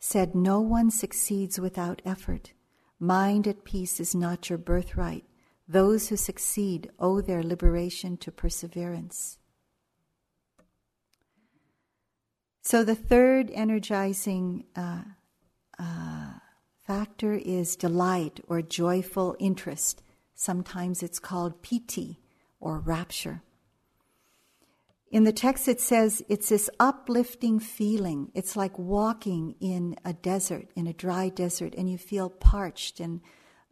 said, No one succeeds without effort. Mind at peace is not your birthright. Those who succeed owe their liberation to perseverance. So, the third energizing uh, uh, factor is delight or joyful interest. Sometimes it's called piti or rapture. In the text, it says it's this uplifting feeling. It's like walking in a desert, in a dry desert, and you feel parched, and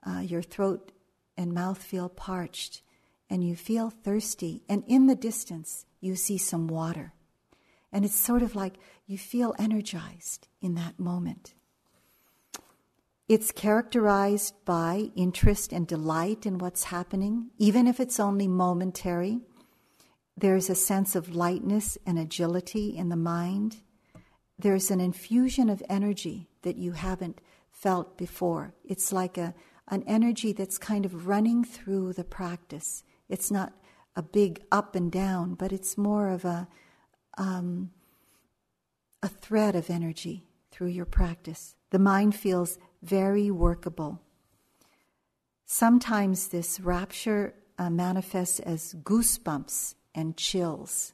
uh, your throat and mouth feel parched, and you feel thirsty. And in the distance, you see some water. And it's sort of like you feel energized in that moment. It's characterized by interest and delight in what's happening, even if it's only momentary. There's a sense of lightness and agility in the mind. There's an infusion of energy that you haven't felt before. It's like a, an energy that's kind of running through the practice. It's not a big up and down, but it's more of a, um, a thread of energy through your practice. The mind feels very workable. Sometimes this rapture uh, manifests as goosebumps and chills.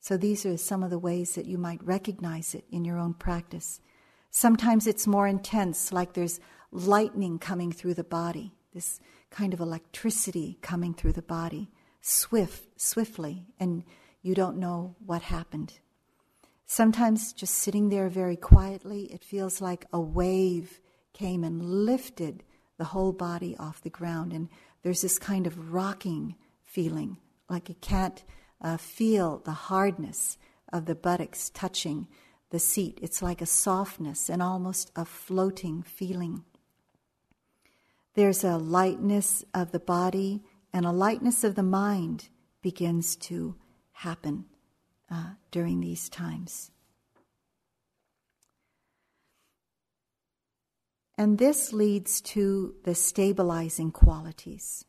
So these are some of the ways that you might recognize it in your own practice. Sometimes it's more intense, like there's lightning coming through the body, this kind of electricity coming through the body, swift, swiftly, and you don't know what happened. Sometimes just sitting there very quietly, it feels like a wave came and lifted the whole body off the ground. And there's this kind of rocking feeling, like you can't uh, feel the hardness of the buttocks touching the seat. It's like a softness and almost a floating feeling. There's a lightness of the body and a lightness of the mind begins to happen uh, during these times. And this leads to the stabilizing qualities.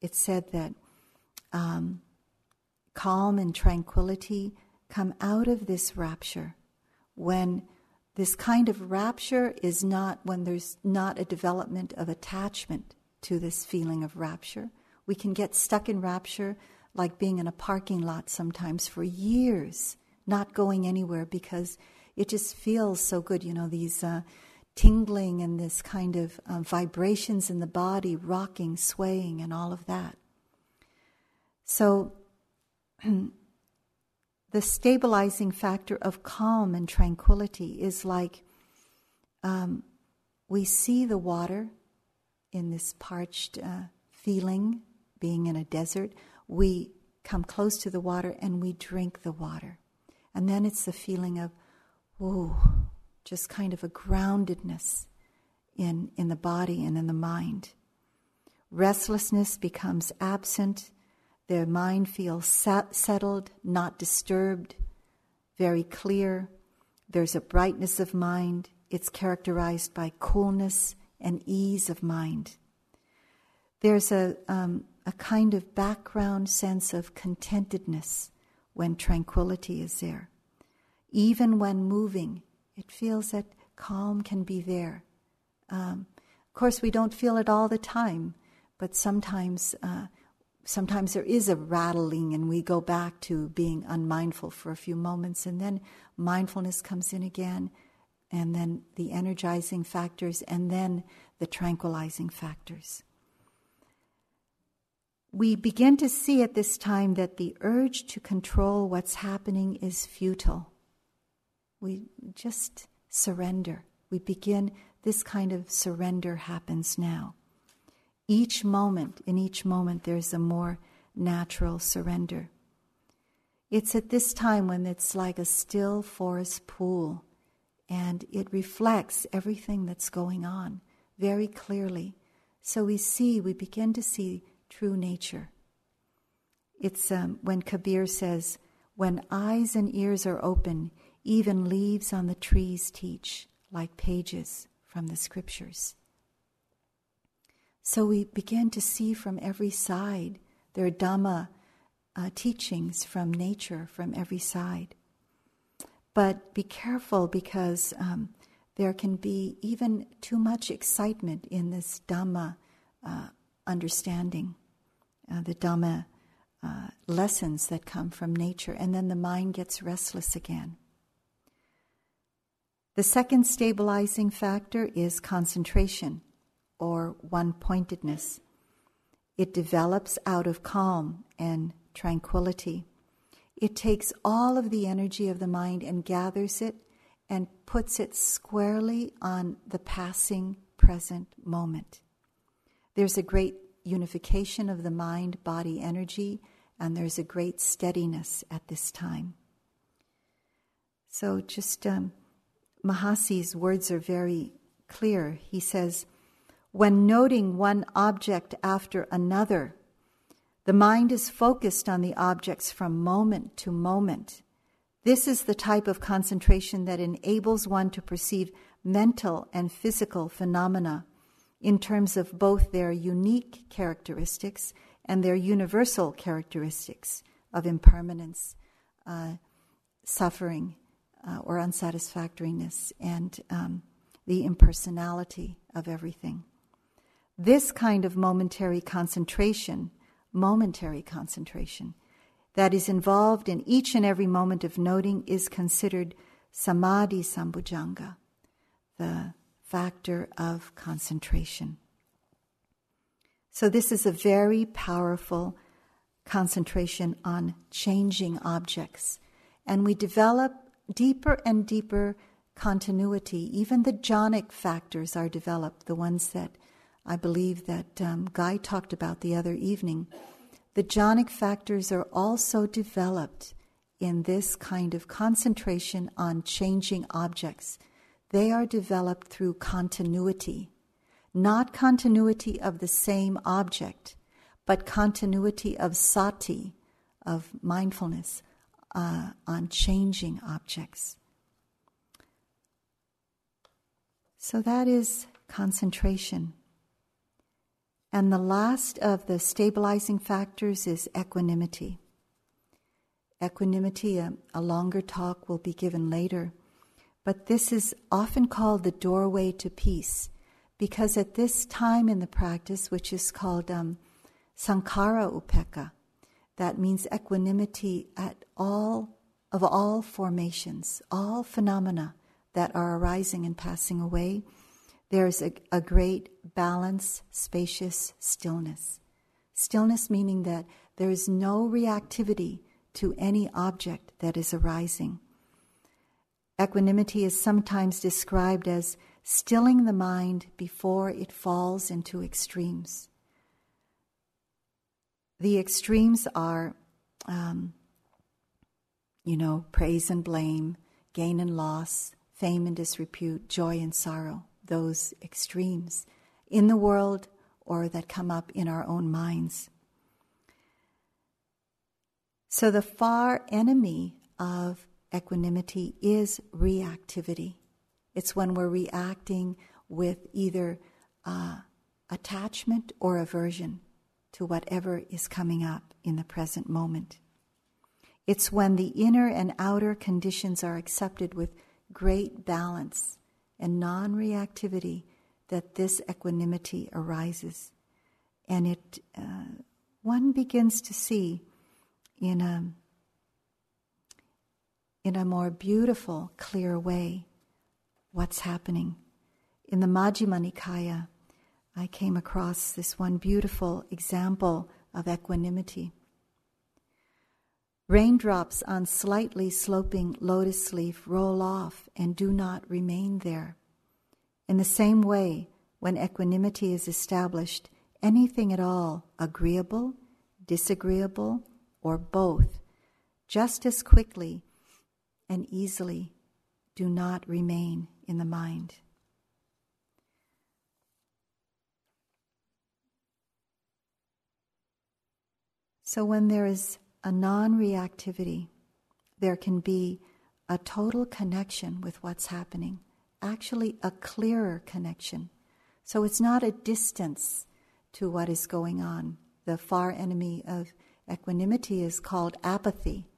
It said that um, calm and tranquility come out of this rapture when this kind of rapture is not when there's not a development of attachment to this feeling of rapture. We can get stuck in rapture like being in a parking lot sometimes for years, not going anywhere because it just feels so good. You know, these uh, tingling and this kind of uh, vibrations in the body, rocking, swaying, and all of that. So, (clears throat) the stabilizing factor of calm and tranquility is like um, we see the water in this parched uh, feeling, being in a desert we come close to the water and we drink the water. And then it's the feeling of, ooh, just kind of a groundedness in, in the body and in the mind. Restlessness becomes absent. The mind feels sat- settled, not disturbed, very clear. There's a brightness of mind. It's characterized by coolness and ease of mind. There's a, um, a kind of background sense of contentedness when tranquility is there. Even when moving, it feels that calm can be there. Um, Of course, we don't feel it all the time, but sometimes, uh, sometimes there is a rattling, and we go back to being unmindful for a few moments, and then mindfulness comes in again, and then the energizing factors, and then the tranquilizing factors. We begin to see at this time that the urge to control what's happening is futile. We just surrender. We begin, this kind of surrender happens now. Each moment, in each moment, there's a more natural surrender. It's at this time when it's like a still forest pool and it reflects everything that's going on very clearly. So we see, we begin to see true nature. It's um, when Kabir says, When eyes and ears are open, even leaves on the trees teach, like pages from the scriptures. So we begin to see from every side. their Dhamma uh, teachings from nature from every side. But be careful because um, there can be even too much excitement in this Dhamma uh, understanding, uh, the Dhamma uh, lessons that come from nature, and then the mind gets restless again. The second stabilizing factor is concentration or one pointedness. It develops out of calm and tranquility. It takes all of the energy of the mind and gathers it and puts it squarely on the passing present moment. There's a great unification of the mind body energy, and there's a great steadiness at this time. So, just um, Mahasi's words are very clear. He says, When noting one object after another, the mind is focused on the objects from moment to moment. This is the type of concentration that enables one to perceive mental and physical phenomena in terms of both their unique characteristics and their universal characteristics of impermanence, uh, suffering, uh, or unsatisfactoriness, and um, the impersonality of everything. This kind of momentary concentration, momentary concentration, that is involved in each and every moment of noting is considered samadhi sambojjhanga, the factor of concentration. So, this is a very powerful concentration on changing objects. And we develop deeper and deeper continuity. Even the jhanic factors are developed, the ones that I believe that um, Guy talked about the other evening. The jhanic factors are also developed in this kind of concentration on changing objects. They are developed through continuity, not continuity of the same object, but continuity of sati, of mindfulness, uh, on changing objects. So that is concentration. And the last of the stabilizing factors is equanimity. Equanimity, a, a, longer talk will be given later, but this is often called the doorway to peace because at this time in the practice, which is called um, Sankhara Upekkha, that means equanimity at all of all formations, all phenomena that are arising and passing away there's a, a great balance, spacious stillness. Stillness meaning that there is no reactivity to any object that is arising. Equanimity is sometimes described as stilling the mind before it falls into extremes. The extremes are, um, you know, praise and blame, gain and loss, fame and disrepute, joy and sorrow those extremes in the world or that come up in our own minds. So, the far enemy of equanimity is reactivity. It's when we're reacting with either uh, attachment or aversion to whatever is coming up in the present moment. It's when the inner and outer conditions are accepted with great balance and non reactivity that this equanimity arises. And it, uh, one begins to see in a, in a more beautiful, clear way what's happening. In the Majjhima Nikaya, I came across this one beautiful example of equanimity. Raindrops on slightly sloping lotus leaf roll off and do not remain there. In the same way, when equanimity is established, anything at all, agreeable, disagreeable, or both, just as quickly and easily do not remain in the mind. So, when there is a non reactivity, there can be a total connection with what's happening, actually, a clearer connection. So it's not a distance to what is going on. The far enemy of equanimity is called apathy.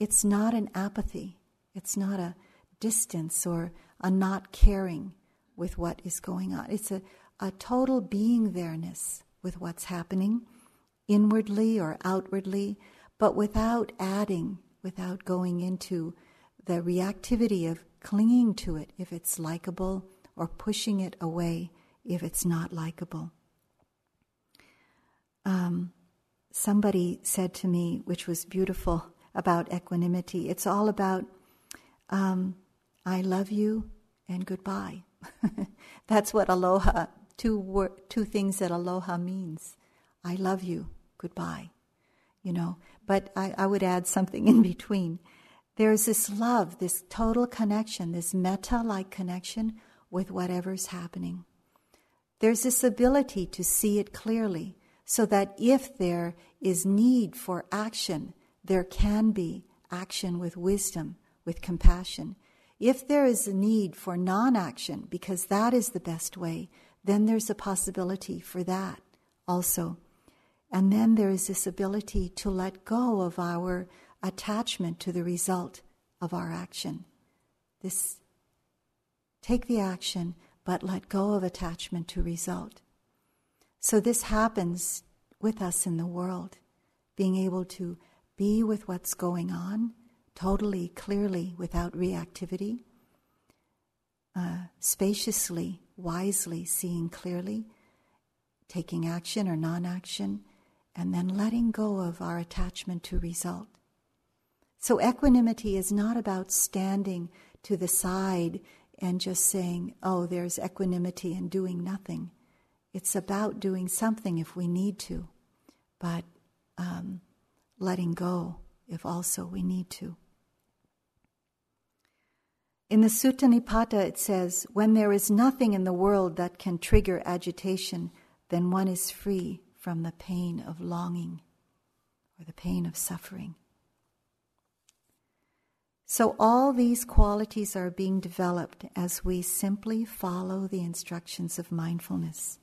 It's not an apathy, it's not a distance or a not caring with what is going on. It's a, a total being there-ness with what's happening inwardly or outwardly but without adding, without going into the reactivity of clinging to it if it's likable or pushing it away if it's not likable. Um, somebody said to me, which was beautiful about equanimity, it's all about um, I love you and goodbye. (laughs) That's what aloha, two, wor- two things that aloha means. I love you, goodbye. You know, but I, I would add something in between. There's this love, this total connection, this metta like connection with whatever's happening. There's this ability to see it clearly so that if there is need for action, there can be action with wisdom, with compassion. If there is a need for non action, because that is the best way, then there's a possibility for that also. And then there is this ability to let go of our attachment to the result of our action. This take the action, but let go of attachment to result. So this happens with us in the world, being able to be with what's going on totally, clearly, without reactivity, uh, spaciously, wisely, seeing clearly, taking action or non action and then letting go of our attachment to result. So, equanimity is not about standing to the side and just saying, oh, there's equanimity and doing nothing. It's about doing something if we need to, but um, letting go if also we need to. In the Sutta Nipata, it says, when there is nothing in the world that can trigger agitation, then one is free from the pain of longing or the pain of suffering. So, all these qualities are being developed as we simply follow the instructions of mindfulness.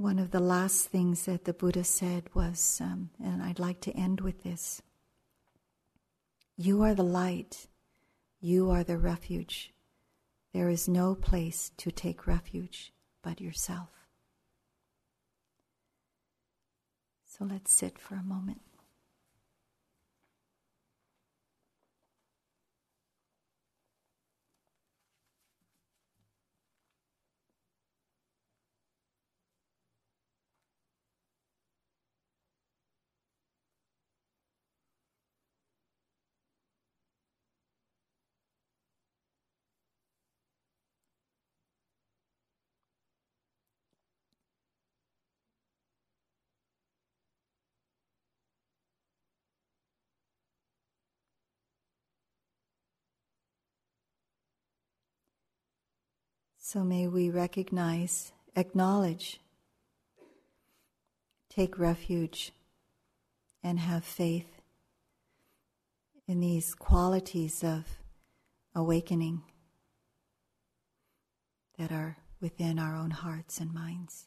One of the last things that the Buddha said was, um, and I'd like to end with this You are the light, you are the refuge. There is no place to take refuge but yourself. So let's sit for a moment. So may we recognize, acknowledge, take refuge, and have faith in these qualities of awakening that are within our own hearts and minds.